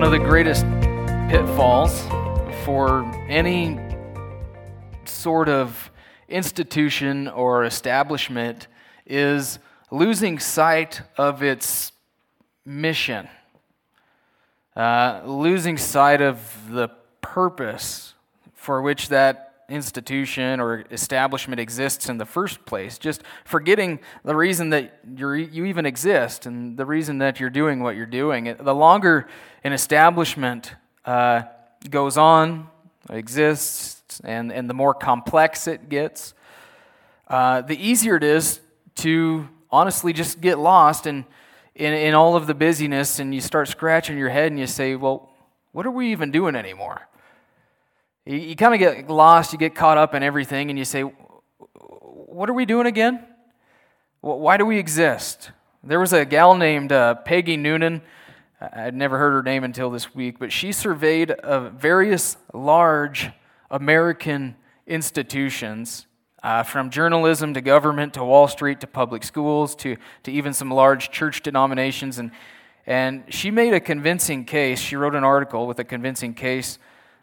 One of the greatest pitfalls for any sort of institution or establishment is losing sight of its mission, uh, losing sight of the purpose for which that institution or establishment exists in the first place, just forgetting the reason that you you even exist and the reason that you're doing what you're doing. The longer an establishment uh, goes on, exists, and, and the more complex it gets, uh, the easier it is to honestly just get lost in, in, in all of the busyness and you start scratching your head and you say, well, what are we even doing anymore? You, you kind of get lost, you get caught up in everything, and you say, What are we doing again? Why do we exist? There was a gal named uh, Peggy Noonan. I'd never heard her name until this week, but she surveyed uh, various large American institutions, uh, from journalism to government to Wall Street to public schools to, to even some large church denominations. And, and she made a convincing case. She wrote an article with a convincing case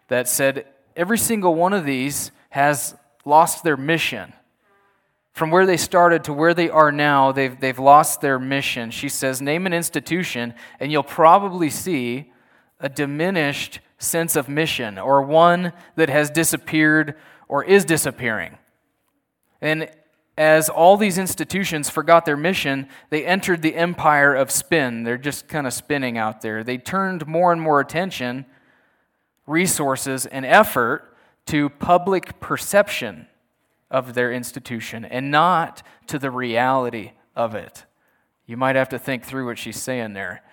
that said every single one of these has lost their mission. From where they started to where they are now, they've, they've lost their mission. She says, Name an institution, and you'll probably see a diminished sense of mission or one that has disappeared or is disappearing. And as all these institutions forgot their mission, they entered the empire of spin. They're just kind of spinning out there. They turned more and more attention resources, and effort to public perception of their institution and not to the reality of it. You might have to think through what she's saying there.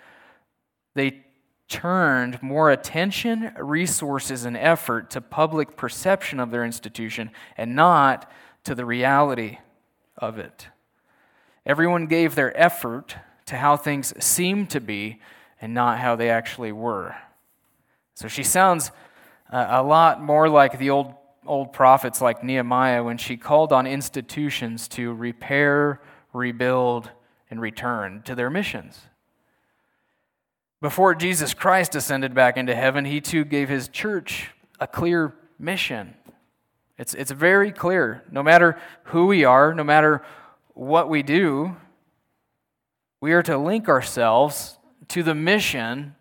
They turned more attention, resources, and effort to public perception of their institution and not to the reality of it. Everyone gave their effort to how things seemed to be and not how they actually were. So she sounds uh, a lot more like the old, old prophets like Nehemiah when she called on institutions to repair, rebuild, and return to their missions. Before Jesus Christ ascended back into heaven, he too gave his church a clear mission. It's, it's very clear. No matter who we are, no matter what we do, we are to link ourselves to the mission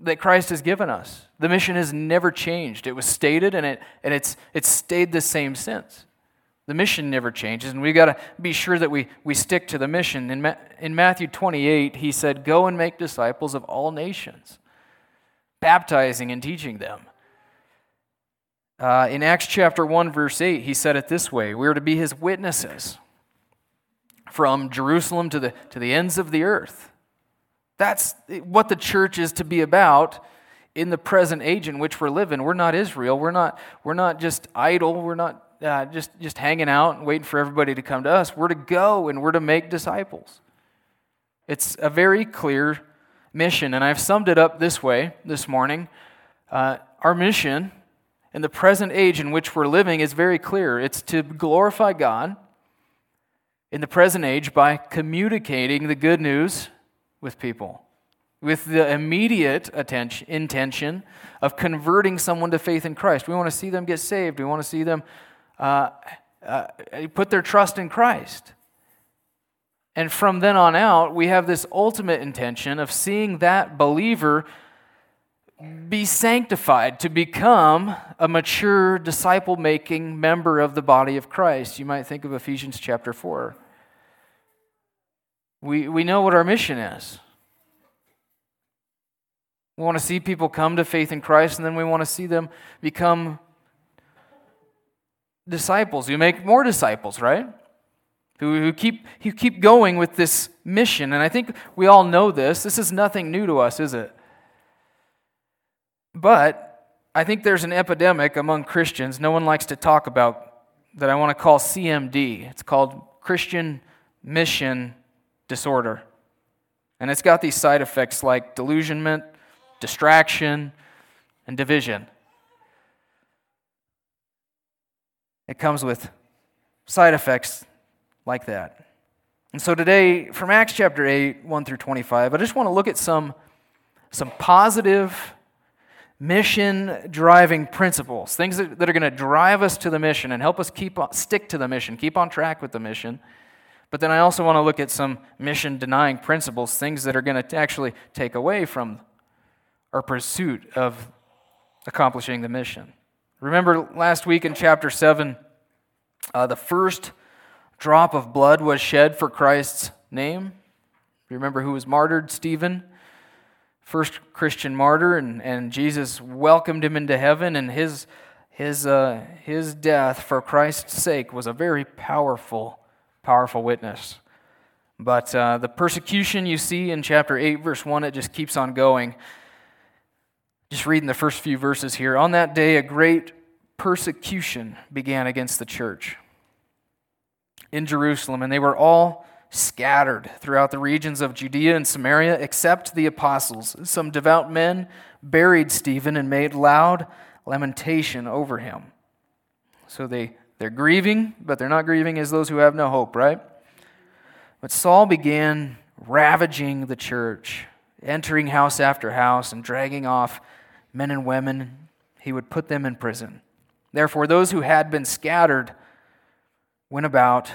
that Christ has given us. The mission has never changed. It was stated and, it, and it's, it's stayed the same since. The mission never changes, and we've got to be sure that we, we stick to the mission. In, Ma- in Matthew 28, he said, Go and make disciples of all nations, baptizing and teaching them. Uh, in Acts chapter 1, verse 8, he said it this way We are to be his witnesses from Jerusalem to the, to the ends of the earth. That's what the church is to be about in the present age in which we're living. We're not Israel. We're not, we're not just idle. We're not uh, just, just hanging out and waiting for everybody to come to us. We're to go and we're to make disciples. It's a very clear mission. And I've summed it up this way this morning. Uh, our mission in the present age in which we're living is very clear it's to glorify God in the present age by communicating the good news with people with the immediate attention, intention of converting someone to faith in Christ. We want to see them get saved. We want to see them uh, uh, put their trust in Christ. And from then on out, we have this ultimate intention of seeing that believer be sanctified to become a mature disciple making member of the body of Christ. You might think of Ephesians chapter 4. We, we know what our mission is. We want to see people come to faith in Christ, and then we want to see them become disciples. You make more disciples, right? who, who, keep, who keep going with this mission. And I think we all know this. This is nothing new to us, is it? But I think there's an epidemic among Christians no one likes to talk about that I want to call CMD. It's called Christian Mission Disorder. And it's got these side effects like delusionment, distraction, and division. It comes with side effects like that. And so today, from Acts chapter 8, 1 through 25, I just want to look at some, some positive mission driving principles, things that, that are going to drive us to the mission and help us keep on, stick to the mission, keep on track with the mission. But then I also want to look at some mission denying principles, things that are going to actually take away from our pursuit of accomplishing the mission. Remember last week in chapter 7, uh, the first drop of blood was shed for Christ's name. Remember who was martyred? Stephen, first Christian martyr, and, and Jesus welcomed him into heaven, and his, his, uh, his death for Christ's sake was a very powerful, powerful witness. But uh, the persecution you see in chapter 8, verse 1, it just keeps on going. Just reading the first few verses here. On that day, a great persecution began against the church in Jerusalem, and they were all scattered throughout the regions of Judea and Samaria, except the apostles. Some devout men buried Stephen and made loud lamentation over him. So they, they're grieving, but they're not grieving as those who have no hope, right? But Saul began ravaging the church, entering house after house and dragging off men and women, he would put them in prison. Therefore, those who had been scattered went about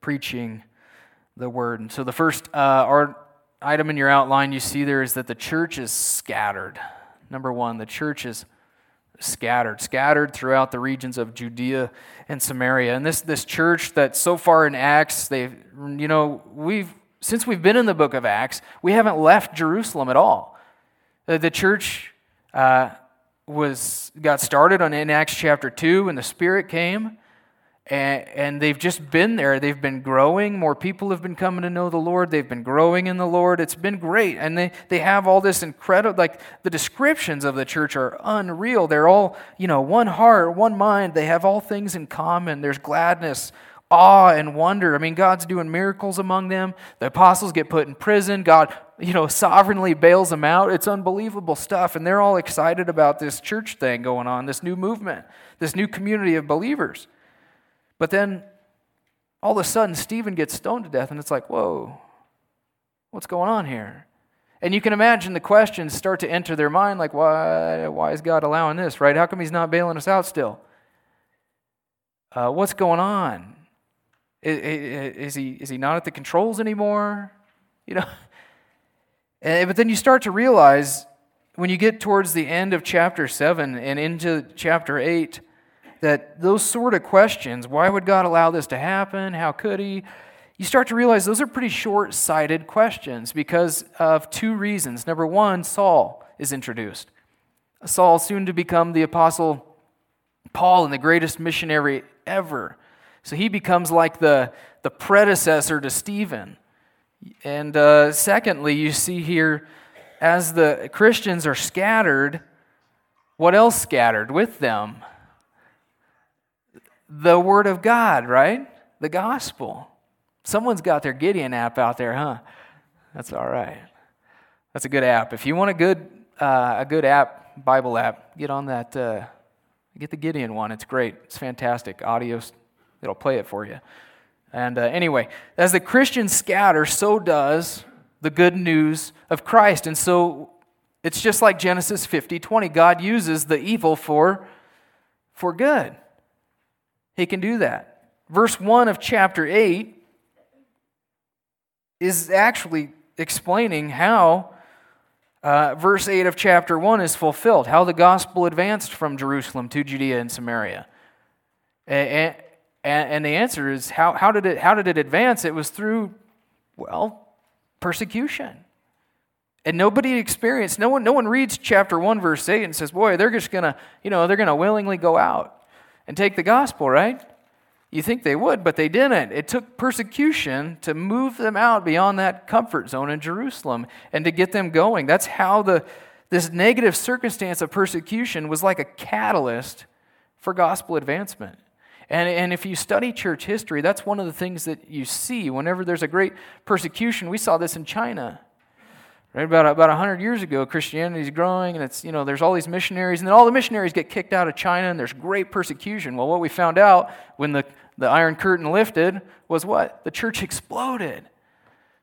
preaching the word. And so, the first uh, item in your outline you see there is that the church is scattered. Number one, the church is scattered, scattered throughout the regions of Judea and Samaria. And this, this church that so far in Acts, they've, you know, we've, since we've been in the book of Acts, we haven't left Jerusalem at all. The church uh, was got started on in Acts chapter two when the Spirit came, and, and they've just been there. They've been growing. More people have been coming to know the Lord. They've been growing in the Lord. It's been great, and they they have all this incredible like the descriptions of the church are unreal. They're all you know one heart, one mind. They have all things in common. There's gladness awe and wonder. I mean, God's doing miracles among them. The apostles get put in prison. God you know, sovereignly bails them out. It's unbelievable stuff. And they're all excited about this church thing going on, this new movement, this new community of believers. But then all of a sudden, Stephen gets stoned to death, and it's like, whoa, what's going on here? And you can imagine the questions start to enter their mind like, why, why is God allowing this, right? How come He's not bailing us out still? Uh, what's going on? Is, is, he, is he not at the controls anymore? You know, and, but then you start to realize when you get towards the end of chapter 7 and into chapter 8 that those sort of questions why would God allow this to happen? How could He? You start to realize those are pretty short sighted questions because of two reasons. Number one, Saul is introduced. Saul, soon to become the apostle Paul and the greatest missionary ever. So he becomes like the, the predecessor to Stephen. And uh, secondly, you see here, as the Christians are scattered, what else scattered with them? The Word of God, right? The gospel. Someone's got their Gideon app out there, huh? That's all right. That's a good app. If you want a good, uh, a good app, Bible app, get on that. Uh, get the Gideon one. It's great. It's fantastic. Audio, it'll play it for you. And uh, anyway, as the Christians scatter, so does the good news of Christ. And so it's just like Genesis 50 20. God uses the evil for, for good. He can do that. Verse 1 of chapter 8 is actually explaining how uh, verse 8 of chapter 1 is fulfilled, how the gospel advanced from Jerusalem to Judea and Samaria. And, and, and the answer is how, how, did it, how did it advance? It was through, well, persecution. And nobody experienced, no one, no one reads chapter 1, verse 8 and says, boy, they're just going to, you know, they're going to willingly go out and take the gospel, right? You think they would, but they didn't. It took persecution to move them out beyond that comfort zone in Jerusalem and to get them going. That's how the, this negative circumstance of persecution was like a catalyst for gospel advancement. And, and if you study church history, that's one of the things that you see whenever there's a great persecution. We saw this in China. Right about about hundred years ago, Christianity is growing, and it's you know there's all these missionaries, and then all the missionaries get kicked out of China, and there's great persecution. Well, what we found out when the the Iron Curtain lifted was what the church exploded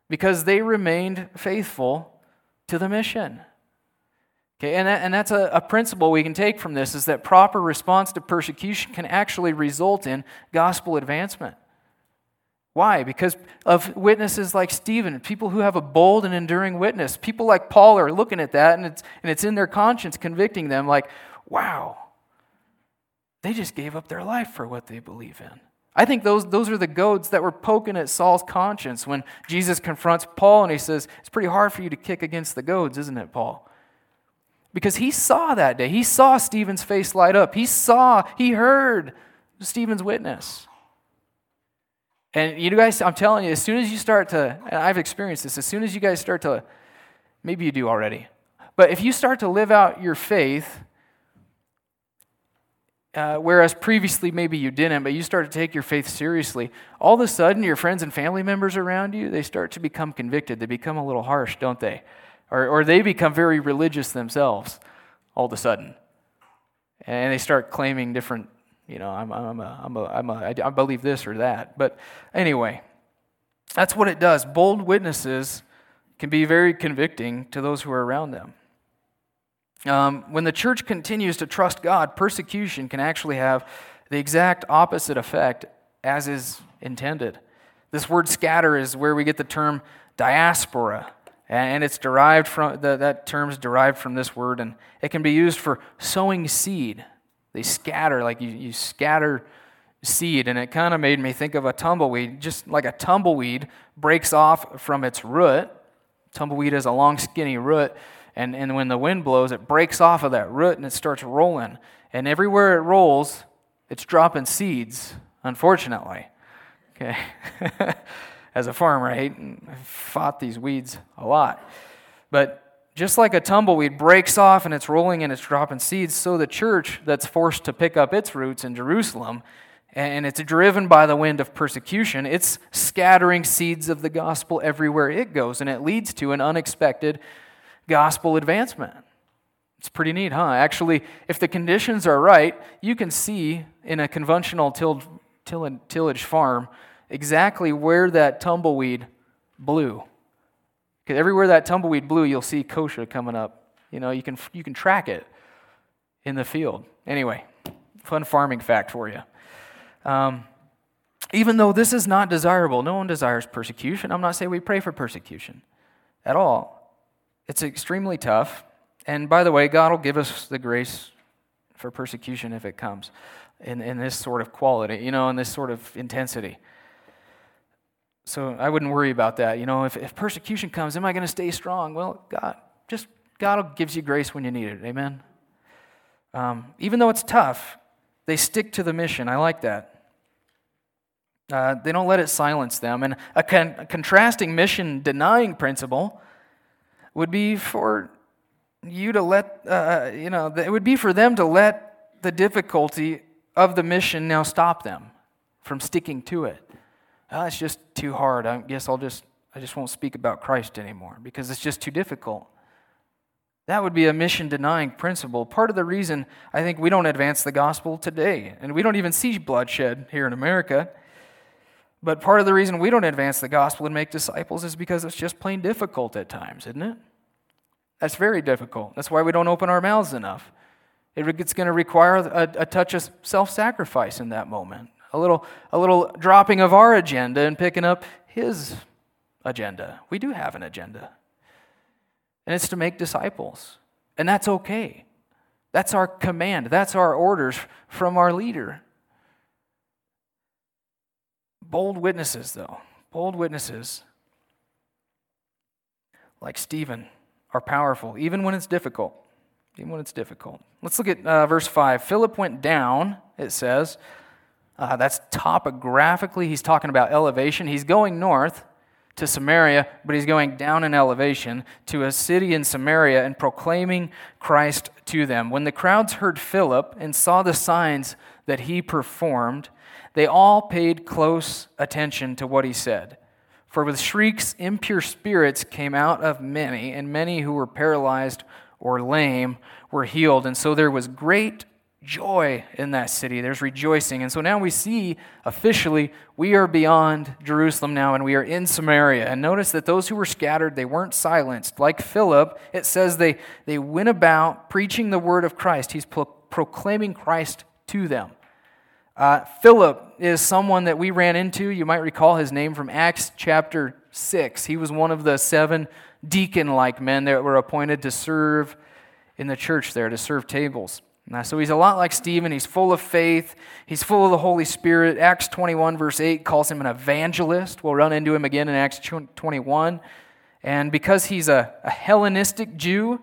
because they remained faithful to the mission. Okay, and, that, and that's a, a principle we can take from this is that proper response to persecution can actually result in gospel advancement. Why? Because of witnesses like Stephen, people who have a bold and enduring witness. People like Paul are looking at that and it's, and it's in their conscience convicting them, like, wow, they just gave up their life for what they believe in. I think those, those are the goads that were poking at Saul's conscience when Jesus confronts Paul and he says, It's pretty hard for you to kick against the goads, isn't it, Paul? Because he saw that day. He saw Stephen's face light up. He saw, he heard Stephen's witness. And you guys, I'm telling you, as soon as you start to, I've experienced this, as soon as you guys start to, maybe you do already, but if you start to live out your faith, uh, whereas previously maybe you didn't, but you start to take your faith seriously, all of a sudden your friends and family members around you, they start to become convicted. They become a little harsh, don't they? Or, or they become very religious themselves all of a sudden. And they start claiming different you know, I'm, I'm, a, I'm, a, I'm a, I believe this or that. But anyway, that's what it does. Bold witnesses can be very convicting to those who are around them. Um, when the church continues to trust God, persecution can actually have the exact opposite effect as is intended. This word scatter is where we get the term diaspora, and it's derived from that term's derived from this word, and it can be used for sowing seed. They scatter, like you, you scatter seed. And it kind of made me think of a tumbleweed, just like a tumbleweed breaks off from its root. Tumbleweed has a long, skinny root. And, and when the wind blows, it breaks off of that root and it starts rolling. And everywhere it rolls, it's dropping seeds, unfortunately. Okay. As a farmer, I hate and fought these weeds a lot. But just like a tumbleweed breaks off and it's rolling and it's dropping seeds, so the church that's forced to pick up its roots in Jerusalem and it's driven by the wind of persecution, it's scattering seeds of the gospel everywhere it goes, and it leads to an unexpected gospel advancement. It's pretty neat, huh? Actually, if the conditions are right, you can see in a conventional tillage farm exactly where that tumbleweed blew. Because everywhere that tumbleweed blew, you'll see kochia coming up. You know, you can, you can track it in the field. Anyway, fun farming fact for you. Um, even though this is not desirable, no one desires persecution. I'm not saying we pray for persecution at all. It's extremely tough. And by the way, God will give us the grace for persecution if it comes in, in this sort of quality, you know, in this sort of intensity. So I wouldn't worry about that. You know, if, if persecution comes, am I going to stay strong? Well, God, just God gives you grace when you need it. Amen. Um, even though it's tough, they stick to the mission. I like that. Uh, they don't let it silence them. And a, con- a contrasting mission denying principle would be for you to let, uh, uh, you know, it would be for them to let the difficulty of the mission now stop them from sticking to it oh, it's just too hard. I guess I'll just, I just won't speak about Christ anymore because it's just too difficult. That would be a mission denying principle. Part of the reason I think we don't advance the gospel today, and we don't even see bloodshed here in America, but part of the reason we don't advance the gospel and make disciples is because it's just plain difficult at times, isn't it? That's very difficult. That's why we don't open our mouths enough. It's going to require a, a touch of self sacrifice in that moment a little, a little dropping of our agenda and picking up his agenda. We do have an agenda, and it's to make disciples, and that's okay. That's our command, that's our orders from our leader. Bold witnesses, though, bold witnesses like Stephen are powerful, even when it's difficult. Even when it's difficult. Let's look at uh, verse 5. Philip went down, it says, Uh, that's topographically, he's talking about elevation. He's going north to Samaria, but he's going down in elevation to a city in Samaria and proclaiming Christ to them. When the crowds heard Philip and saw the signs that he performed, they all paid close attention to what he said. For with shrieks, impure spirits came out of many, and many who were paralyzed or lame were healed. And so there was great joy in that city. There's rejoicing. And so now we see officially we are beyond Jerusalem now and we are in Samaria. And notice that those who were scattered, they weren't silenced. Like Philip, it says they, they went about preaching the word of Christ. He's pro- proclaiming Christ to them. Uh, Philip is someone that we ran into. You might recall his name from Acts chapter 6. He was one of the seven deacon like men that were appointed to serve in the church there, to serve tables. Now, so he's a lot like Stephen. He's full of faith. He's full of the Holy Spirit. Acts 21, verse 8, calls him an evangelist. We'll run into him again in Acts 21. And because he's a, a Hellenistic Jew,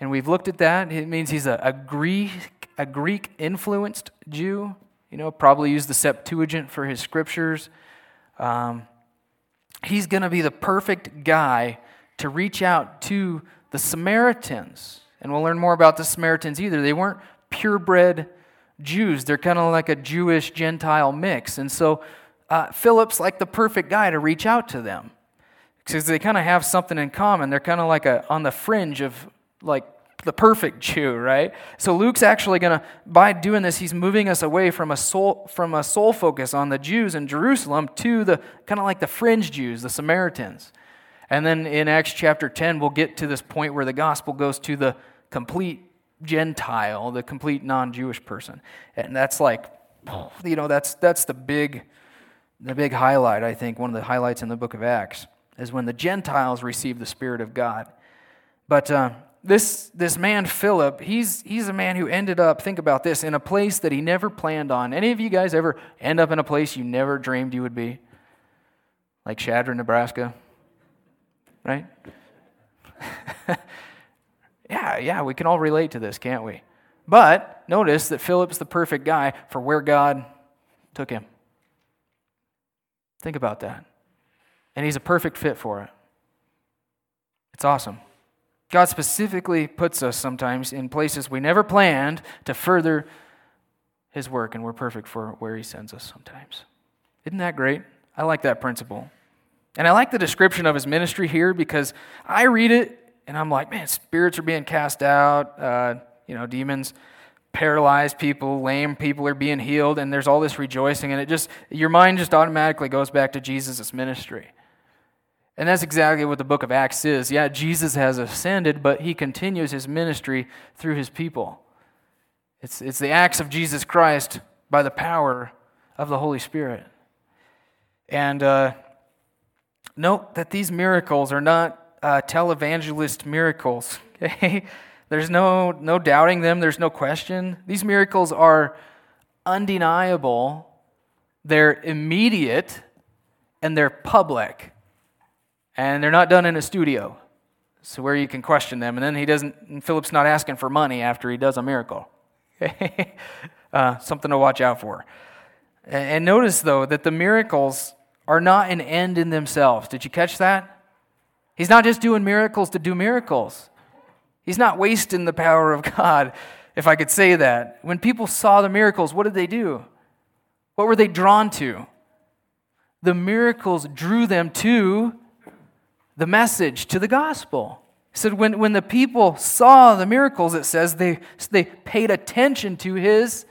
and we've looked at that, it means he's a, a Greek, a Greek influenced Jew. You know, probably used the Septuagint for his scriptures. Um, he's going to be the perfect guy to reach out to the Samaritans and we'll learn more about the Samaritans either. They weren't purebred Jews, they're kind of like a Jewish Gentile mix. And so uh, Philip's like the perfect guy to reach out to them because they kind of have something in common. They're kind of like a, on the fringe of like the perfect Jew, right? So Luke's actually going to, by doing this, he's moving us away from a sole from a sole focus on the Jews in Jerusalem to the kind of like the fringe Jews, the Samaritans. And then in Acts chapter 10, we'll get to this point where the gospel goes to the complete Gentile, the complete non Jewish person. And that's like, you know, that's, that's the, big, the big highlight, I think, one of the highlights in the book of Acts, is when the Gentiles receive the Spirit of God. But uh, this, this man, Philip, he's, he's a man who ended up, think about this, in a place that he never planned on. Any of you guys ever end up in a place you never dreamed you would be? Like Chadron, Nebraska? Right? yeah, yeah, we can all relate to this, can't we? But notice that Philip's the perfect guy for where God took him. Think about that. And he's a perfect fit for it. It's awesome. God specifically puts us sometimes in places we never planned to further his work, and we're perfect for where he sends us sometimes. Isn't that great? I like that principle. And I like the description of his ministry here because I read it and I'm like, man, spirits are being cast out, uh, you know, demons, paralyzed people, lame people are being healed, and there's all this rejoicing, and it just, your mind just automatically goes back to Jesus' ministry. And that's exactly what the book of Acts is. Yeah, Jesus has ascended, but he continues his ministry through his people. It's, it's the acts of Jesus Christ by the power of the Holy Spirit. And uh, note that these miracles are not uh, televangelist miracles. Okay? There's no, no doubting them, there's no question. These miracles are undeniable, they're immediate, and they're public. And they're not done in a studio, so where you can question them. And then he doesn't, Philip's not asking for money after he does a miracle. uh, something to watch out for. And notice, though, that the miracles are not an end in themselves. Did you catch that? He's not just doing miracles to do miracles. He's not wasting the power of God, if I could say that. When people saw the miracles, what did they do? What were they drawn to? The miracles drew them to the message, to the gospel. He said when, when the people saw the miracles, it says they, they paid attention to his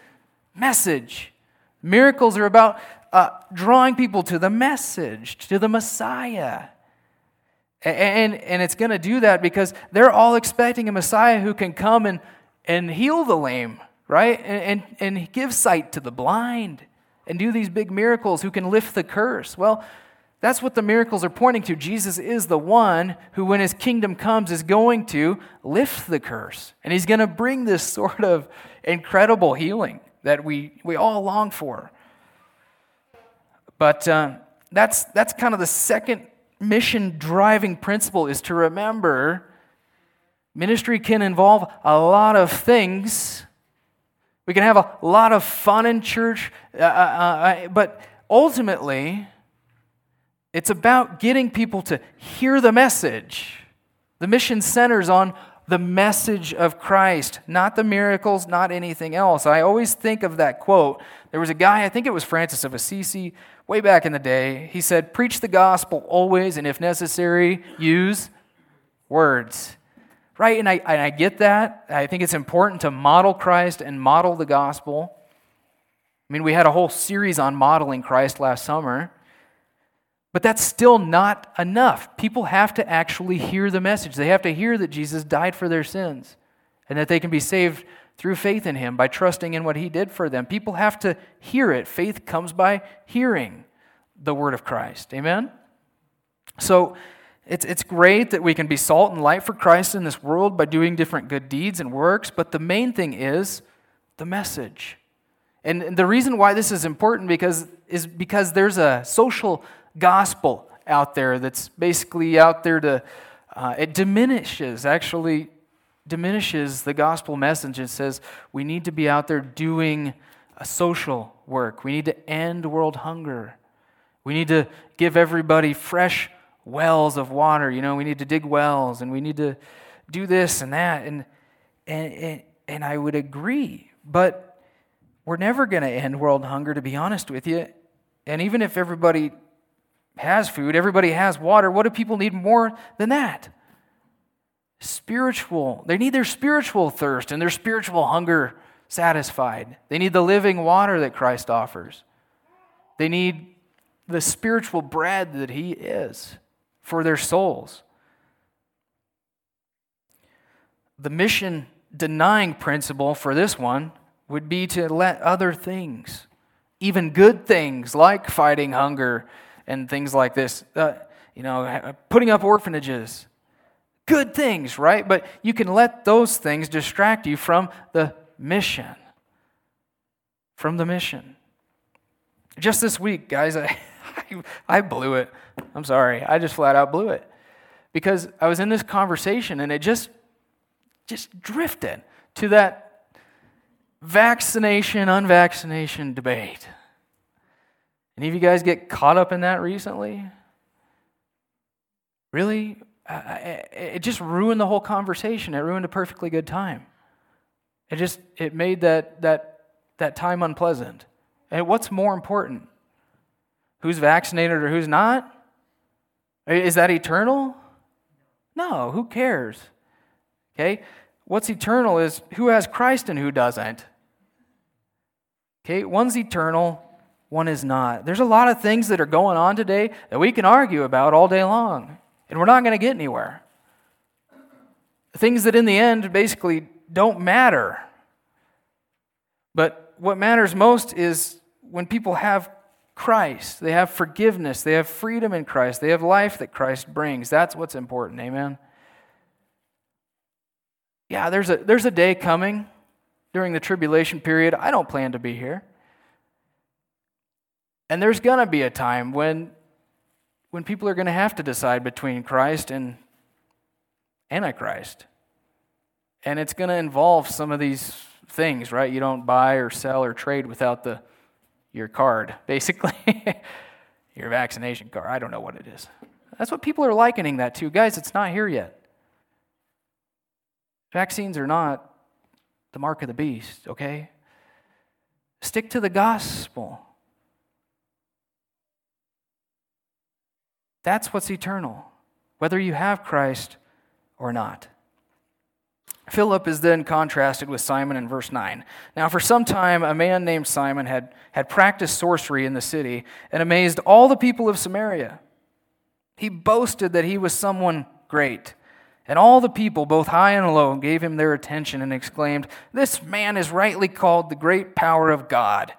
message. Miracles are about uh, drawing people to the message, to the Messiah. And, and it's going to do that because they're all expecting a Messiah who can come and, and heal the lame, right? And, and, and give sight to the blind and do these big miracles, who can lift the curse. Well, that's what the miracles are pointing to. Jesus is the one who, when his kingdom comes, is going to lift the curse. And he's going to bring this sort of incredible healing that we, we all long for. But uh, that's, that's kind of the second mission driving principle is to remember ministry can involve a lot of things, We can have a lot of fun in church, uh, uh, uh, but ultimately, it's about getting people to hear the message. The mission centers on the message of Christ, not the miracles, not anything else. I always think of that quote. There was a guy, I think it was Francis of Assisi, way back in the day. He said, Preach the gospel always, and if necessary, use words. Right? And I, and I get that. I think it's important to model Christ and model the gospel. I mean, we had a whole series on modeling Christ last summer. But that's still not enough. People have to actually hear the message. They have to hear that Jesus died for their sins and that they can be saved through faith in him by trusting in what he did for them. People have to hear it. Faith comes by hearing the word of Christ. Amen? So it's, it's great that we can be salt and light for Christ in this world by doing different good deeds and works, but the main thing is the message. And the reason why this is important because, is because there's a social gospel out there that's basically out there to, uh, it diminishes, actually diminishes the gospel message. It says we need to be out there doing a social work. We need to end world hunger. We need to give everybody fresh wells of water. You know, we need to dig wells and we need to do this and that. And, and, and I would agree, but we're never going to end world hunger, to be honest with you. And even if everybody has food, everybody has water. What do people need more than that? Spiritual. They need their spiritual thirst and their spiritual hunger satisfied. They need the living water that Christ offers. They need the spiritual bread that He is for their souls. The mission denying principle for this one would be to let other things, even good things like fighting hunger and things like this. Uh, you know, putting up orphanages. Good things, right? But you can let those things distract you from the mission. From the mission. Just this week, guys, I, I blew it. I'm sorry. I just flat out blew it. Because I was in this conversation and it just just drifted to that vaccination unvaccination debate. Any of you guys get caught up in that recently? Really? It just ruined the whole conversation. It ruined a perfectly good time. It just it made that that that time unpleasant. And what's more important? Who's vaccinated or who's not? Is that eternal? No, who cares? Okay? What's eternal is who has Christ and who doesn't. Okay? One's eternal, one is not. There's a lot of things that are going on today that we can argue about all day long, and we're not going to get anywhere. Things that in the end basically don't matter. But what matters most is when people have Christ, they have forgiveness, they have freedom in Christ, they have life that Christ brings. That's what's important. Amen. Yeah, there's a, there's a day coming during the tribulation period. I don't plan to be here. And there's going to be a time when, when people are going to have to decide between Christ and Antichrist. And it's going to involve some of these things, right? You don't buy or sell or trade without the, your card, basically. your vaccination card. I don't know what it is. That's what people are likening that to. Guys, it's not here yet. Vaccines are not the mark of the beast, okay? Stick to the gospel. That's what's eternal, whether you have Christ or not. Philip is then contrasted with Simon in verse 9. Now, for some time, a man named Simon had, had practiced sorcery in the city and amazed all the people of Samaria. He boasted that he was someone great. And all the people, both high and low, gave him their attention and exclaimed, This man is rightly called the great power of God.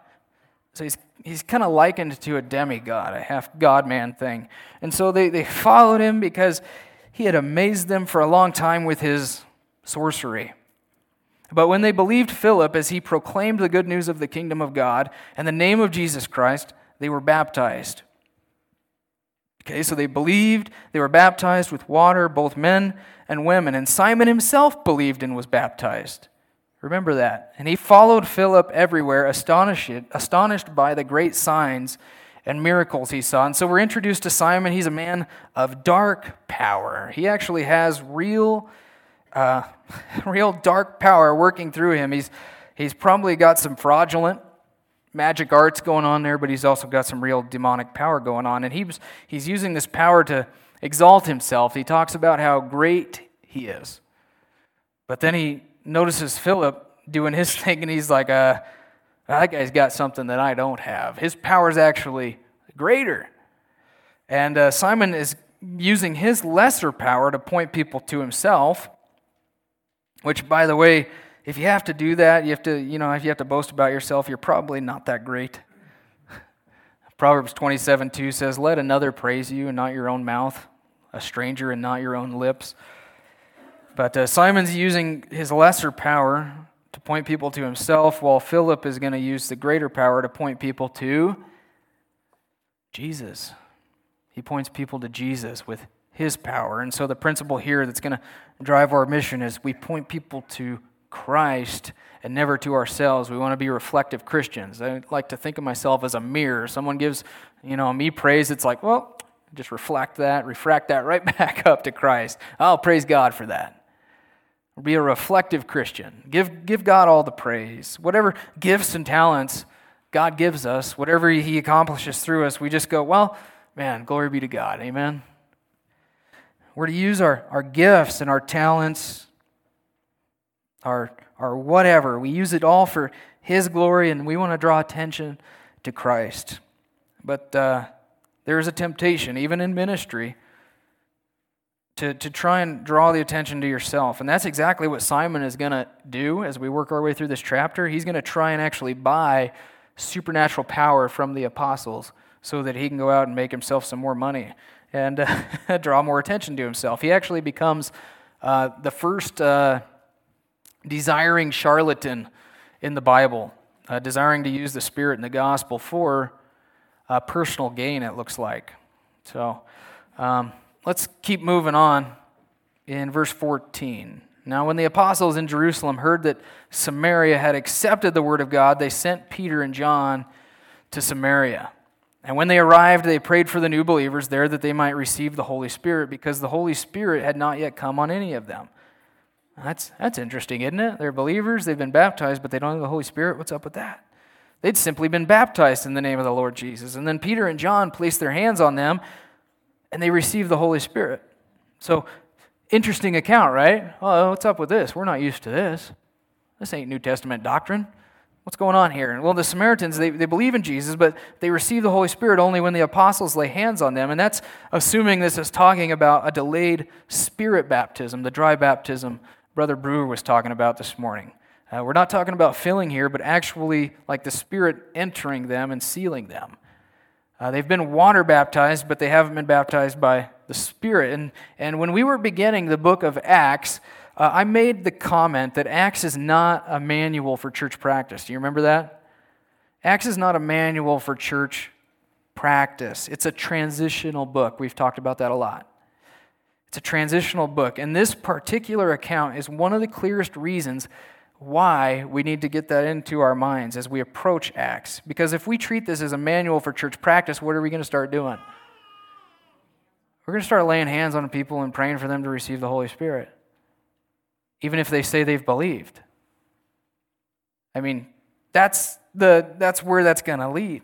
So he's he's kind of likened to a demigod, a half God man thing. And so they, they followed him because he had amazed them for a long time with his sorcery. But when they believed Philip as he proclaimed the good news of the kingdom of God and the name of Jesus Christ, they were baptized. Okay, so they believed, they were baptized with water, both men and women. And Simon himself believed and was baptized. Remember that. And he followed Philip everywhere, astonished, astonished by the great signs and miracles he saw. And so we're introduced to Simon. He's a man of dark power. He actually has real, uh, real dark power working through him. He's, he's probably got some fraudulent magic arts going on there, but he's also got some real demonic power going on. And he's, he's using this power to exalt himself. He talks about how great he is. But then he notices Philip doing his thing, and he's like, uh, that guy's got something that I don't have. His power is actually greater. And uh, Simon is using his lesser power to point people to himself, which, by the way, if you have to do that, you have to, you know, if you have to boast about yourself, you're probably not that great. Proverbs 27 2 says, Let another praise you and not your own mouth, a stranger and not your own lips. But uh, Simon's using his lesser power to point people to himself, while Philip is going to use the greater power to point people to Jesus. He points people to Jesus with his power. And so the principle here that's going to drive our mission is we point people to Christ and never to ourselves. We want to be reflective Christians. I like to think of myself as a mirror. Someone gives, you know, me praise, it's like, well, just reflect that, refract that right back up to Christ. I'll praise God for that. Be a reflective Christian. Give, give God all the praise. Whatever gifts and talents God gives us, whatever He accomplishes through us, we just go, well, man, glory be to God. Amen. We're to use our, our gifts and our talents, our, our whatever. We use it all for His glory, and we want to draw attention to Christ. But uh, there is a temptation, even in ministry to, to try and draw the attention to yourself. And that's exactly what Simon is going to do as we work our way through this chapter. He's going to try and actually buy supernatural power from the apostles so that he can go out and make himself some more money and uh, draw more attention to himself. He actually becomes uh, the first uh, desiring charlatan in the Bible, uh, desiring to use the Spirit and the gospel for personal gain, it looks like. So, um, Let's keep moving on in verse 14. Now, when the apostles in Jerusalem heard that Samaria had accepted the word of God, they sent Peter and John to Samaria. And when they arrived, they prayed for the new believers there that they might receive the Holy Spirit, because the Holy Spirit had not yet come on any of them. That's, that's interesting, isn't it? They're believers, they've been baptized, but they don't have the Holy Spirit. What's up with that? They'd simply been baptized in the name of the Lord Jesus. And then Peter and John placed their hands on them and they receive the Holy Spirit. So, interesting account, right? Oh, what's up with this? We're not used to this. This ain't New Testament doctrine. What's going on here? Well, the Samaritans, they, they believe in Jesus, but they receive the Holy Spirit only when the apostles lay hands on them. And that's assuming this is talking about a delayed spirit baptism, the dry baptism Brother Brewer was talking about this morning. Uh, we're not talking about filling here, but actually like the Spirit entering them and sealing them. Uh, they've been water baptized, but they haven't been baptized by the Spirit. And, and when we were beginning the book of Acts, uh, I made the comment that Acts is not a manual for church practice. Do you remember that? Acts is not a manual for church practice, it's a transitional book. We've talked about that a lot. It's a transitional book. And this particular account is one of the clearest reasons why we need to get that into our minds as we approach Acts. Because if we treat this as a manual for church practice, what are we going to start doing? We're going to start laying hands on people and praying for them to receive the Holy Spirit, even if they say they've believed. I mean, that's, the, that's where that's going to lead.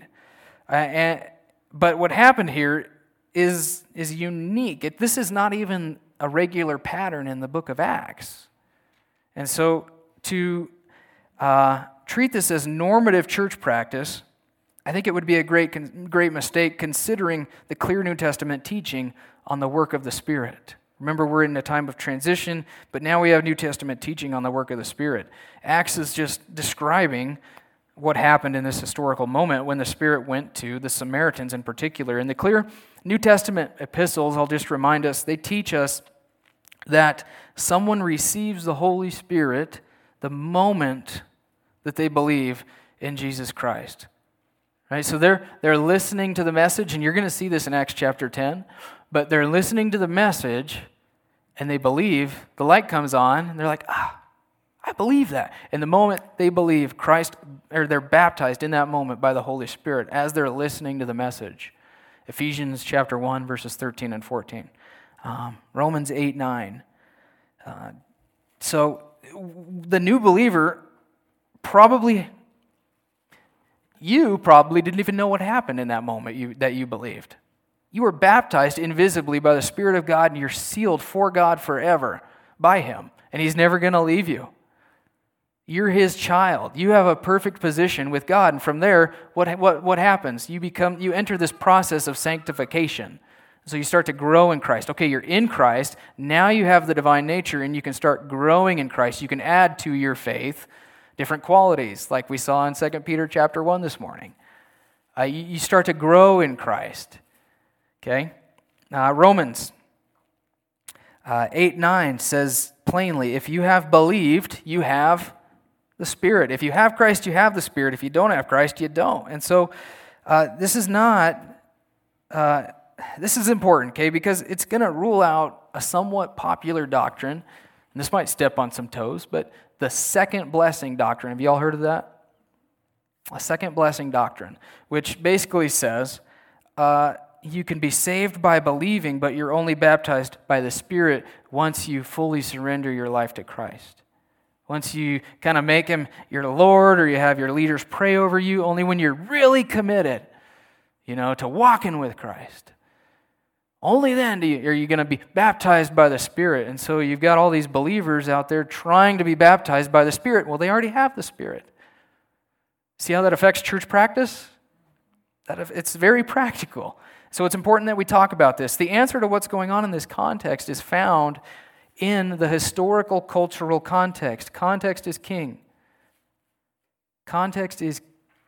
Uh, and, but what happened here is, is unique. It, this is not even a regular pattern in the book of Acts. And so to uh, treat this as normative church practice, I think it would be a great, great mistake considering the clear New Testament teaching on the work of the Spirit. Remember, we're in a time of transition, but now we have New Testament teaching on the work of the Spirit. Acts is just describing what happened in this historical moment when the Spirit went to the Samaritans in particular. In the clear New Testament epistles, I'll just remind us, they teach us that someone receives the Holy Spirit the moment that they believe in Jesus Christ. Right? So they're, they're listening to the message, and you're going to see this in Acts chapter 10, but they're listening to the message and they believe, the light comes on, and they're like, ah, I believe that. And the moment they believe Christ, or they're baptized in that moment by the Holy Spirit as they're listening to the message. Ephesians chapter 1, verses 13 and 14. Um, Romans 8, 9. Uh, so the new believer probably, you probably didn't even know what happened in that moment you, that you believed. You were baptized invisibly by the Spirit of God, and you're sealed for God forever by Him, and He's never going to leave you. You're his child. You have a perfect position with God. And from there, what, what, what happens? You become you enter this process of sanctification. So you start to grow in Christ. Okay, you're in Christ. Now you have the divine nature and you can start growing in Christ. You can add to your faith different qualities, like we saw in 2 Peter chapter 1 this morning. Uh, you, start to grow in Christ. Okay? Uh, Romans uh, 8 9 says plainly, if you have believed, you have the Spirit. If you have Christ, you have the Spirit. If you don't have Christ, you don't. And so uh, this is not, uh, this is important, okay, because it's going to rule out a somewhat popular doctrine. And this might step on some toes, but the second blessing doctrine. Have you all heard of that? A second blessing doctrine, which basically says uh, you can be saved by believing, but you're only baptized by the Spirit once you fully surrender your life to Christ. Once you kind of make him your Lord or you have your leaders pray over you, only when you're really committed, you know, to walking with Christ. Only then you, are you going to be baptized by the Spirit. And so you've got all these believers out there trying to be baptized by the Spirit. Well, they already have the Spirit. See how that affects church practice? That it's very practical. So it's important that we talk about this. The answer to what's going on in this context is found in the historical cultural context. Context is king. Context is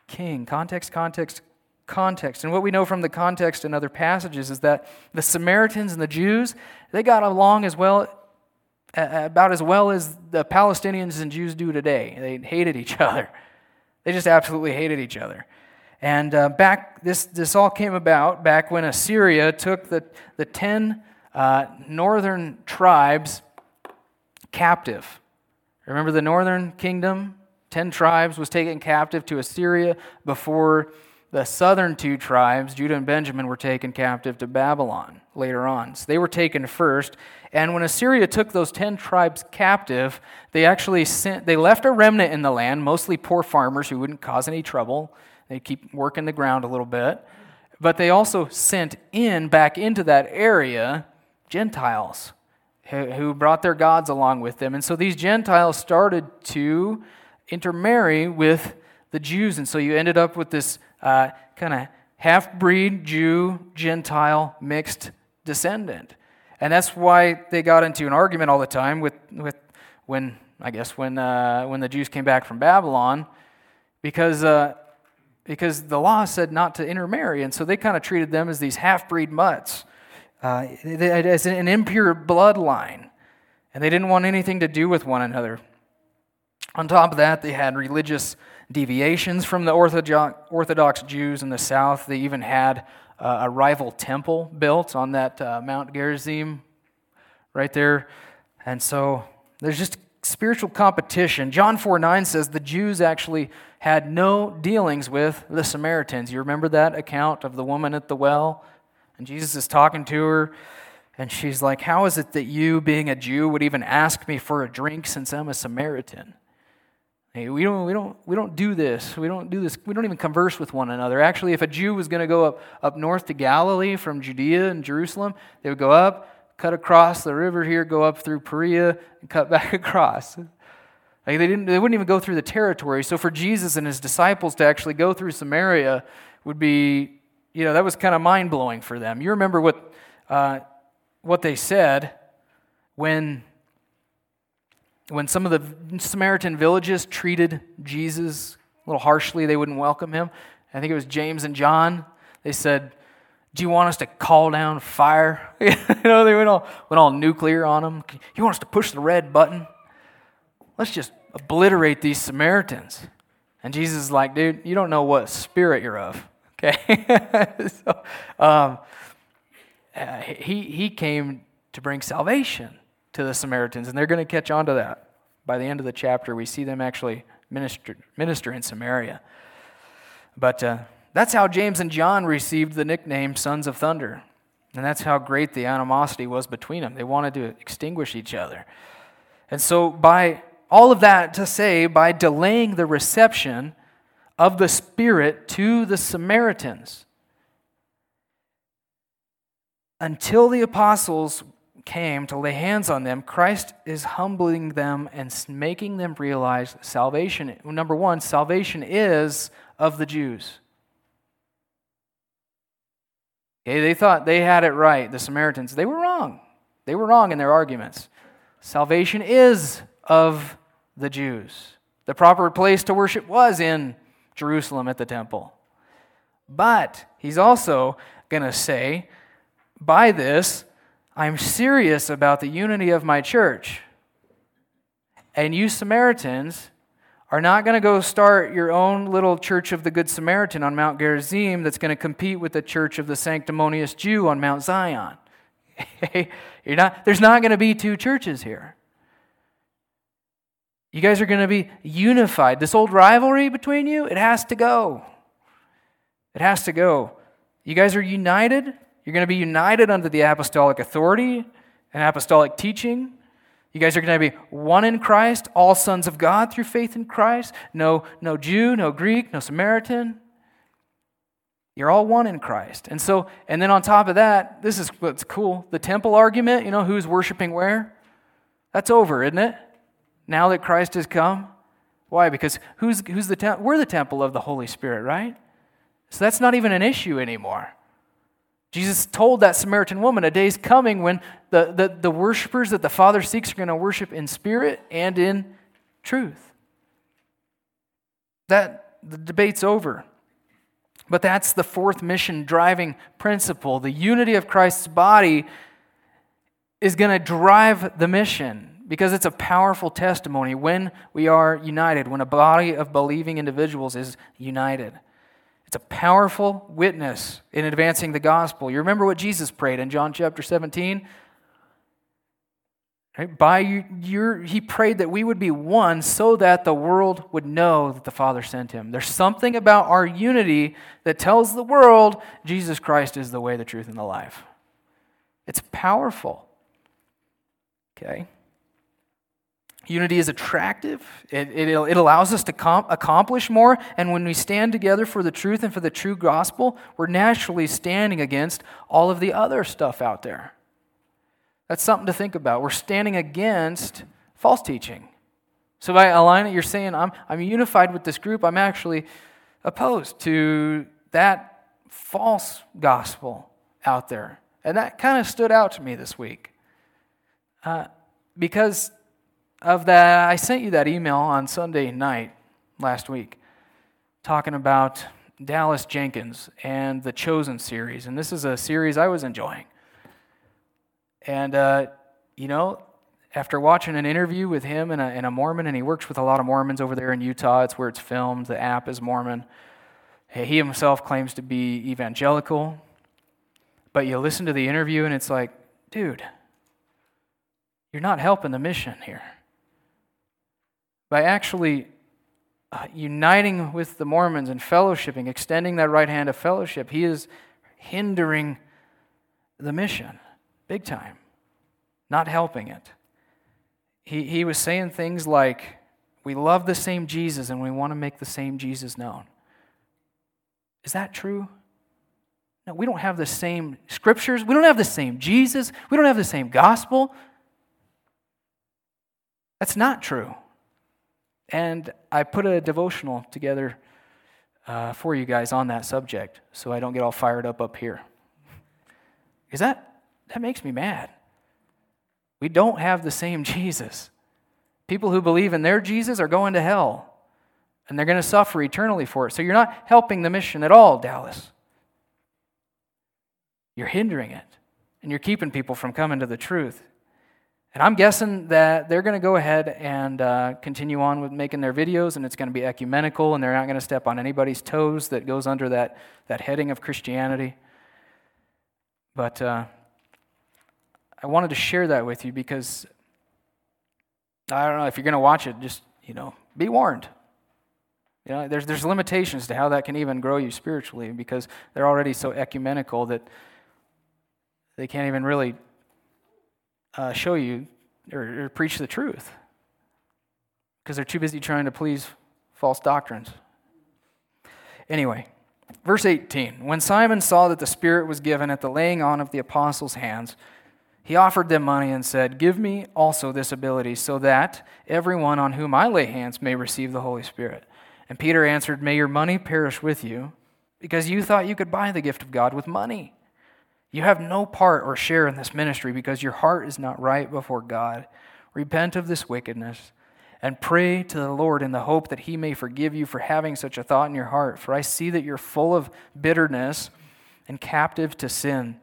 king. Context, context, context. And what we know from the context in other passages is that the Samaritans and the Jews, they got along as well about as well as the Palestinians and Jews do today. They hated each other. They just absolutely hated each other. And uh, back, this, this all came about back when Assyria took the, the 10 uh, northern tribes captive. Remember the northern kingdom? Ten tribes was taken captive to Assyria before the southern two tribes, Judah and Benjamin, were taken captive to Babylon later on. So they were taken first. And when Assyria took those ten tribes captive, they actually sent, they left a remnant in the land, mostly poor farmers who wouldn't cause any trouble. They'd keep working the ground a little bit. But they also sent in, back into that area, Gentiles who brought their gods along with them. And so these Gentiles started to intermarry with the Jews. And so you ended up with this uh, kind of half breed Jew, Gentile, mixed descendant. And that's why they got into an argument all the time with, with when, I guess, when, uh, when the Jews came back from Babylon, because, uh, because the law said not to intermarry. And so they kind of treated them as these half breed mutts uh, as an impure bloodline, and they didn't want anything to do with one another. On top of that, they had religious deviations from the Orthodox Jews in the south. They even had uh, a rival temple built on that uh, Mount Gerizim right there. And so there's just spiritual competition. John 4 9 says the Jews actually had no dealings with the Samaritans. You remember that account of the woman at the well? And Jesus is talking to her, and she's like, How is it that you, being a Jew, would even ask me for a drink since I'm a Samaritan? Hey, we don't, we, don't, we don't do this. We don't do this. We don't even converse with one another. Actually, if a Jew was going to go up, up north to Galilee from Judea and Jerusalem, they would go up, cut across the river here, go up through Perea, and cut back across. Like they, didn't, they wouldn't even go through the territory. So for Jesus and his disciples to actually go through Samaria would be you know, that was kind of mind blowing for them. You remember what, uh, what they said when, when some of the Samaritan villages treated Jesus a little harshly, they wouldn't welcome him. I think it was James and John. They said, Do you want us to call down fire? you know, they went all, went all nuclear on them. You want us to push the red button? Let's just obliterate these Samaritans. And Jesus is like, Dude, you don't know what spirit you're of. Okay? so, um, uh, he, he came to bring salvation to the Samaritans, and they're going to catch on to that. By the end of the chapter, we see them actually minister, minister in Samaria. But uh, that's how James and John received the nickname Sons of Thunder. And that's how great the animosity was between them. They wanted to extinguish each other. And so, by all of that to say, by delaying the reception of the Spirit to the Samaritans, until the apostles came to lay hands on them, Christ is humbling them and making them realize salvation. Number one, salvation is of the Jews. Okay, they thought they had it right, the Samaritans. They were wrong. They were wrong in their arguments. Salvation is of the Jews. The proper place to worship was in Jerusalem at the temple. But he's also going to say, by this, I'm serious about the unity of my church. And you Samaritans are not going to go start your own little church of the Good Samaritan on Mount Gerizim that's going to compete with the church of the sanctimonious Jew on Mount Zion. You're not, there's not going to be two churches here. You guys are going to be unified. This old rivalry between you, it has to go. It has to go. You guys are united. You're going to be united under the apostolic authority and apostolic teaching. You guys are going to be one in Christ, all sons of God through faith in Christ. No, no Jew, no Greek, no Samaritan. You're all one in Christ. And so, and then on top of that, this is what's cool. The temple argument, you know, who's worshiping where? That's over, isn't it? Now that Christ has come. Why? Because who's, who's the temple? We're the temple of the Holy Spirit, right? So that's not even an issue anymore. Jesus told that Samaritan woman a day's coming when the, the, the worshipers that the Father seeks are going to worship in spirit and in truth. That the debate's over. But that's the fourth mission driving principle. The unity of Christ's body is going to drive the mission because it's a powerful testimony when we are united, when a body of believing individuals is united. It's a powerful witness in advancing the gospel. You remember what Jesus prayed in John chapter 17? Right? By your, he prayed that we would be one so that the world would know that the Father sent him. There's something about our unity that tells the world Jesus Christ is the way, the truth, and the life. It's powerful. Okay? Unity is attractive. It, it, it allows us to com- accomplish more. And when we stand together for the truth and for the true gospel, we're naturally standing against all of the other stuff out there. That's something to think about. We're standing against false teaching. So by aligning, you're saying, I'm, I'm unified with this group. I'm actually opposed to that false gospel out there. And that kind of stood out to me this week. Uh, because of that, I sent you that email on Sunday night last week talking about Dallas Jenkins and the Chosen series. And this is a series I was enjoying. And, uh, you know, after watching an interview with him and a, and a, Mormon, and he works with a lot of Mormons over there in Utah, it's where it's filmed, the app is Mormon. He himself claims to be evangelical. But you listen to the interview, and it's like, dude, you're not helping the mission here by actually uh, uniting with the Mormons and fellowshipping, extending that right hand of fellowship, he is hindering the mission big time, not helping it. He, he was saying things like, We love the same Jesus and we want to make the same Jesus known. Is that true? No, we don't have the same scriptures. We don't have the same Jesus. We don't have the same gospel. That's not true. And I put a devotional together uh, for you guys on that subject so I don't get all fired up up here. Because that, that makes me mad. We don't have the same Jesus. People who believe in their Jesus are going to hell, and they're going to suffer eternally for it. So you're not helping the mission at all, Dallas. You're hindering it, and you're keeping people from coming to the truth. And I'm guessing that they're going to go ahead and uh, continue on with making their videos, and it's going to be ecumenical, and they're not going to step on anybody's toes that goes under that, that heading of Christianity. But uh, I wanted to share that with you because I don't know if you're going to watch it, just, you know, be warned. You know, there's, there's limitations to how that can even grow you spiritually because they're already so ecumenical that they can't even really uh, show you or, or preach the truth because they're too busy trying to please false doctrines. Anyway, verse 18 When Simon saw that the Spirit was given at the laying on of the apostles' hands, he offered them money and said, Give me also this ability, so that everyone on whom I lay hands may receive the Holy Spirit. And Peter answered, May your money perish with you, because you thought you could buy the gift of God with money. You have no part or share in this ministry because your heart is not right before God. Repent of this wickedness and pray to the Lord in the hope that he may forgive you for having such a thought in your heart. For I see that you're full of bitterness and captive to sin.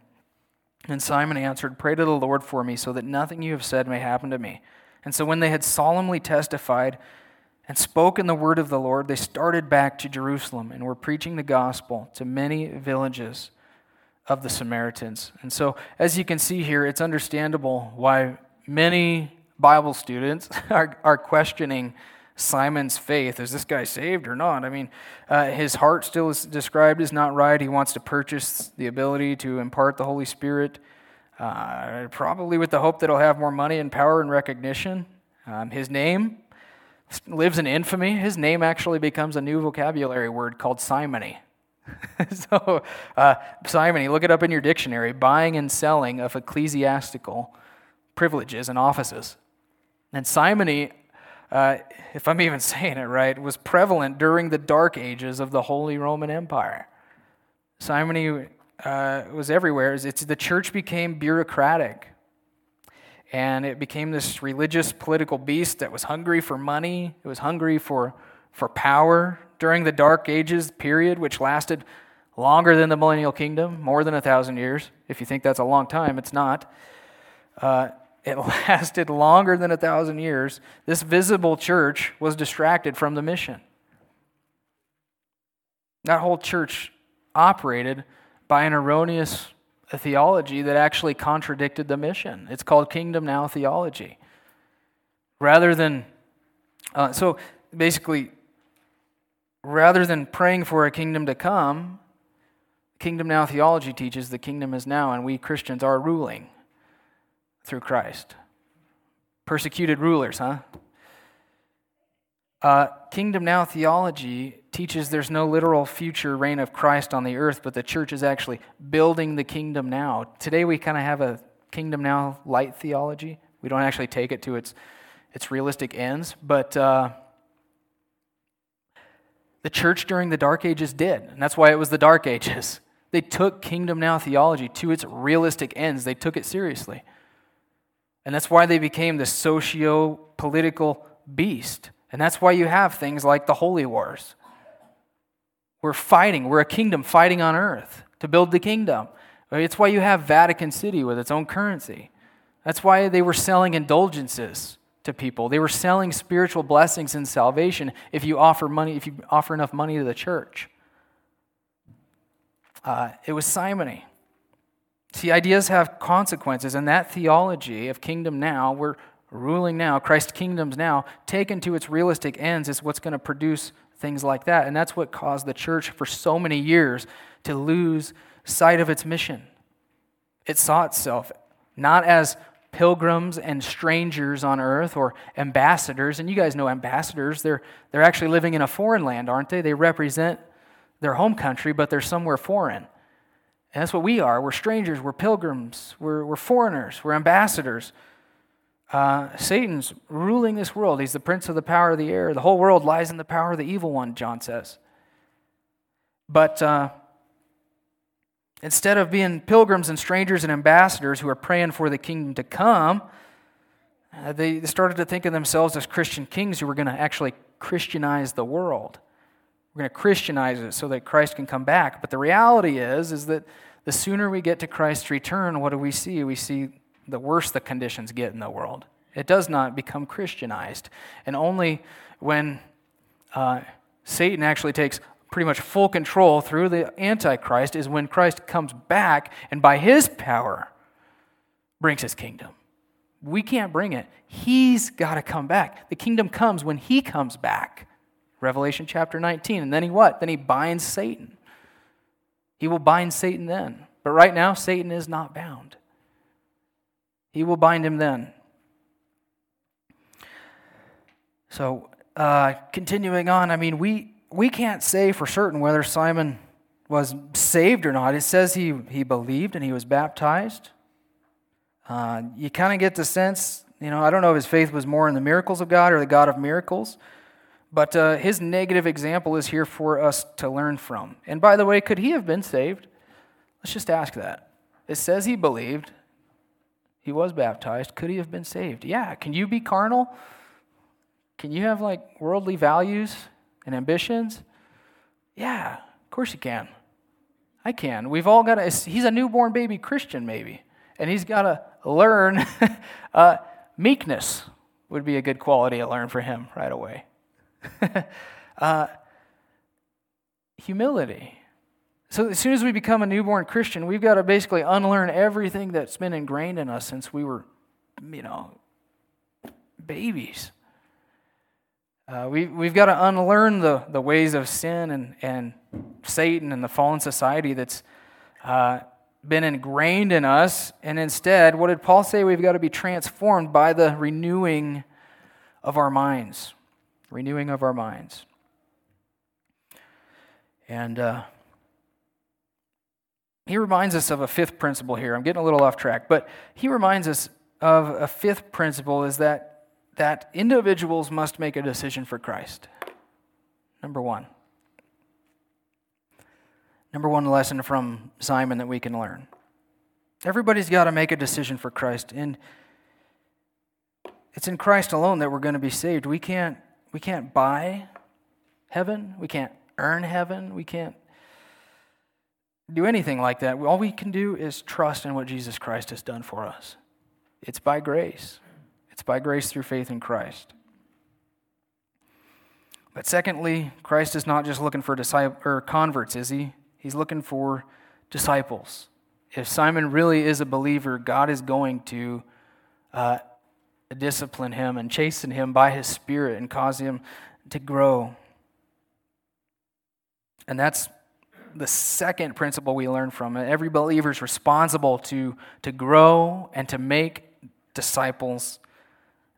And Simon answered, Pray to the Lord for me, so that nothing you have said may happen to me. And so when they had solemnly testified and spoken the word of the Lord, they started back to Jerusalem and were preaching the gospel to many villages of the Samaritans. And so, as you can see here, it's understandable why many Bible students are, are questioning Simon's faith. Is this guy saved or not? I mean, uh, his heart still is described as not right. He wants to purchase the ability to impart the Holy Spirit, uh, probably with the hope that he'll have more money and power and recognition. Um, his name lives in infamy. His name actually becomes a new vocabulary word called simony. so, uh, simony, look it up in your dictionary buying and selling of ecclesiastical privileges and offices. And simony uh, if I'm even saying it right, was prevalent during the dark ages of the Holy Roman Empire. Simony uh, was everywhere. It's, the church became bureaucratic. And it became this religious political beast that was hungry for money, it was hungry for, for power during the Dark Ages period, which lasted longer than the millennial kingdom, more than a thousand years. If you think that's a long time, it's not. Uh, it lasted longer than a thousand years. This visible church was distracted from the mission. That whole church operated by an erroneous theology that actually contradicted the mission. It's called kingdom now theology. Rather than, uh, so basically, rather than praying for a kingdom to come, kingdom now theology teaches the kingdom is now, and we Christians are ruling through Christ. Persecuted rulers, huh? Uh, Kingdom Now theology teaches there's no literal future reign of Christ on the earth, but the church is actually building the kingdom now. Today we kind of have a Kingdom Now light theology. We don't actually take it to its, its realistic ends, but uh, the church during the Dark Ages did, and that's why it was the Dark Ages. They took Kingdom Now theology to its realistic ends, they took it seriously. And that's why they became the socio political beast. And that's why you have things like the Holy Wars. We're fighting, we're a kingdom fighting on earth to build the kingdom. It's why you have Vatican City with its own currency. That's why they were selling indulgences to people. They were selling spiritual blessings and salvation if you offer money, if you offer enough money to the church. Uh, it was simony. See, ideas have consequences, and that theology of kingdom now, we're ruling now, Christ's kingdom's now, taken to its realistic ends, is what's going to produce things like that. And that's what caused the church for so many years to lose sight of its mission. It saw itself not as pilgrims and strangers on earth or ambassadors. And you guys know ambassadors, they're, they're actually living in a foreign land, aren't they? They represent their home country, but they're somewhere foreign. And that's what we are. We're strangers, we're pilgrims, we're, we're foreigners, we're ambassadors. Uh, Satan's ruling this world. He's the prince of the power of the air. The whole world lies in the power of the evil one, John says. But uh, instead of being pilgrims and strangers and ambassadors who are praying for the kingdom to come, uh, they started to think of themselves as Christian kings who were going to actually Christianize the world. We're going to Christianize it so that Christ can come back. But the reality is, is that the sooner we get to Christ's return, what do we see? We see the worse the conditions get in the world. It does not become Christianized. And only when uh, Satan actually takes pretty much full control through the Antichrist is when Christ comes back and by his power brings his kingdom. We can't bring it. He's got to come back. The kingdom comes when he comes back. Revelation chapter 19. And then he what? Then he binds Satan. He will bind Satan then. But right now, Satan is not bound. He will bind him then. So, uh, continuing on, I mean, we, we can't say for certain whether Simon was saved or not. It says he, he believed and he was baptized. Uh, you kind of get the sense, you know, I don't know if his faith was more in the miracles of God or the God of miracles, but uh, his negative example is here for us to learn from. And by the way, could he have been saved? Let's just ask that. It says he believed, he was baptized. Could he have been saved? Yeah. Can you be carnal? Can you have like worldly values and ambitions? Yeah, of course you can. I can. We've all got to, he's a newborn baby Christian, maybe and he's got to learn uh, meekness would be a good quality to learn for him right away. uh, humility. So as soon as we become a newborn Christian, we've got to basically unlearn everything that's been ingrained in us since we were, you know, babies. Uh, we, we've got to unlearn the, the ways of sin and, and Satan and the fallen society that's uh, been ingrained in us. And instead, what did Paul say? We've got to be transformed by the renewing of our minds. Renewing of our minds. And uh, he reminds us of a fifth principle here. I'm getting a little off track, but he reminds us of a fifth principle is that, that individuals must make a decision for Christ. Number one. Number one lesson from Simon that we can learn. Everybody's got to make a decision for Christ. And it's in Christ alone that we're going to be saved. We can't, we can't buy heaven. We can't earn heaven. We can't do anything like that. All we can do is trust in what Jesus Christ has done for us. It's by grace. It's by grace through faith in Christ. But secondly, Christ is not just looking for disciples or converts, is he? He's looking for disciples. If Simon really is a believer, God is going to uh, discipline him and chasten him by his Spirit and cause him to grow. And that's the second principle we learn from it. Every believer is responsible to, to grow and to make disciples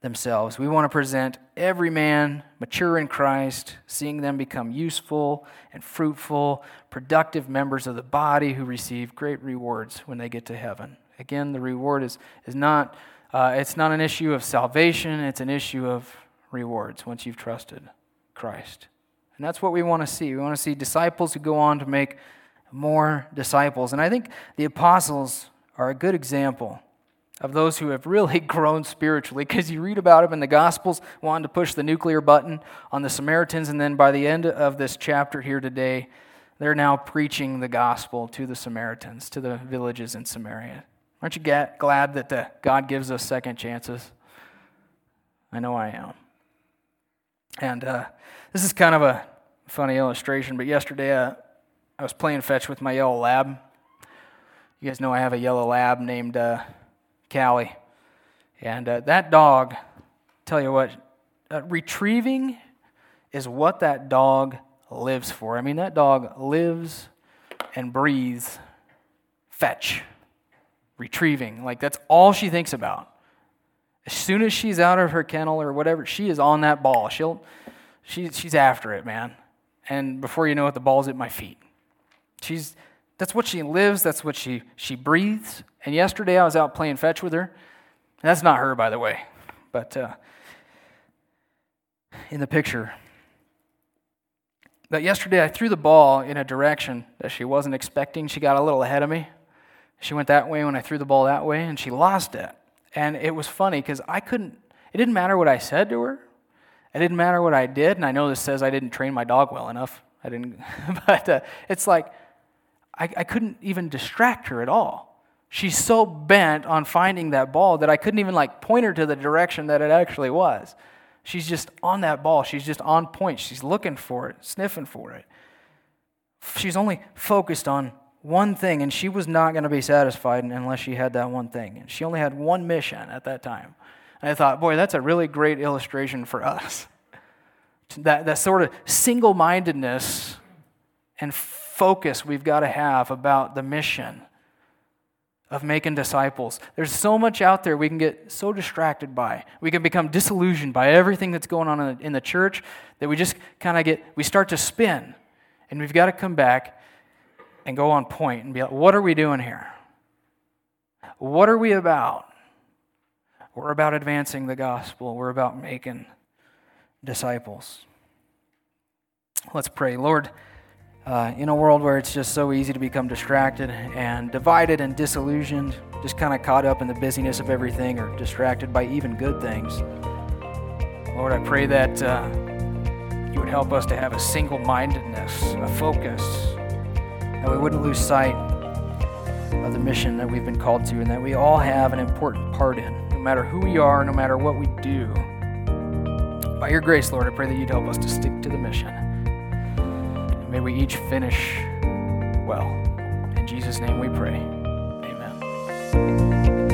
themselves. We want to present every man mature in Christ, seeing them become useful and fruitful, productive members of the body who receive great rewards when they get to heaven. Again, the reward is, is not, uh, it's not an issue of salvation, it's an issue of rewards once you've trusted Christ. And that's what we want to see. We want to see disciples who go on to make more disciples. And I think the apostles are a good example of those who have really grown spiritually because you read about them in the Gospels wanting to push the nuclear button on the Samaritans, and then by the end of this chapter here today, they're now preaching the gospel to the Samaritans, to the villages in Samaria. Aren't you glad that uh, God gives us second chances? I know I am. And uh, this is kind of a funny illustration, but yesterday uh, I was playing fetch with my yellow lab. You guys know I have a yellow lab named uh, Callie. And uh, that dog, tell you what, uh, retrieving is what that dog lives for. I mean, that dog lives and breathes fetch, retrieving. Like, that's all she thinks about. As soon as she's out of her kennel or whatever, she is on that ball. She'll, she, she's after it, man. And before you know it, the ball's at my feet. She's, that's what she lives, that's what she, she breathes. And yesterday I was out playing fetch with her. That's not her, by the way, but uh, in the picture. But yesterday I threw the ball in a direction that she wasn't expecting. She got a little ahead of me. She went that way when I threw the ball that way, and she lost it. And it was funny because I couldn't, it didn't matter what I said to her. It didn't matter what I did. And I know this says I didn't train my dog well enough. I didn't, but uh, it's like I, I couldn't even distract her at all she's so bent on finding that ball that I couldn't even like point her to the direction that it actually was. She's just on that ball. She's just on point. She's looking for it, sniffing for it. She's only focused on one thing, and she was not going to be satisfied unless she had that one thing. And she only had one mission at that time. And I thought, boy, that's a really great illustration for us. That, that sort of single mindedness and focus we've got to have about the mission of making disciples. There's so much out there we can get so distracted by. We can become disillusioned by everything that's going on in the, church that we just kind of get, we start to spin. And we've got to come back and go on point and be like, what are we doing here? What are we about? We're about advancing the gospel, we're about making disciples. Let's pray. Lord, uh, in a world where it's just so easy to become distracted and divided and disillusioned, just kind of caught up in the busyness of everything or distracted by even good things, Lord, I pray that uh, you would help us to have a single mindedness, a focus, that we wouldn't lose sight of the mission that we've been called to and that we all have an important part in, no matter who we are, no matter what we do. By your grace, Lord, I pray that you'd help us to stick to the mission. May we each finish well. In Jesus' name we pray. Amen.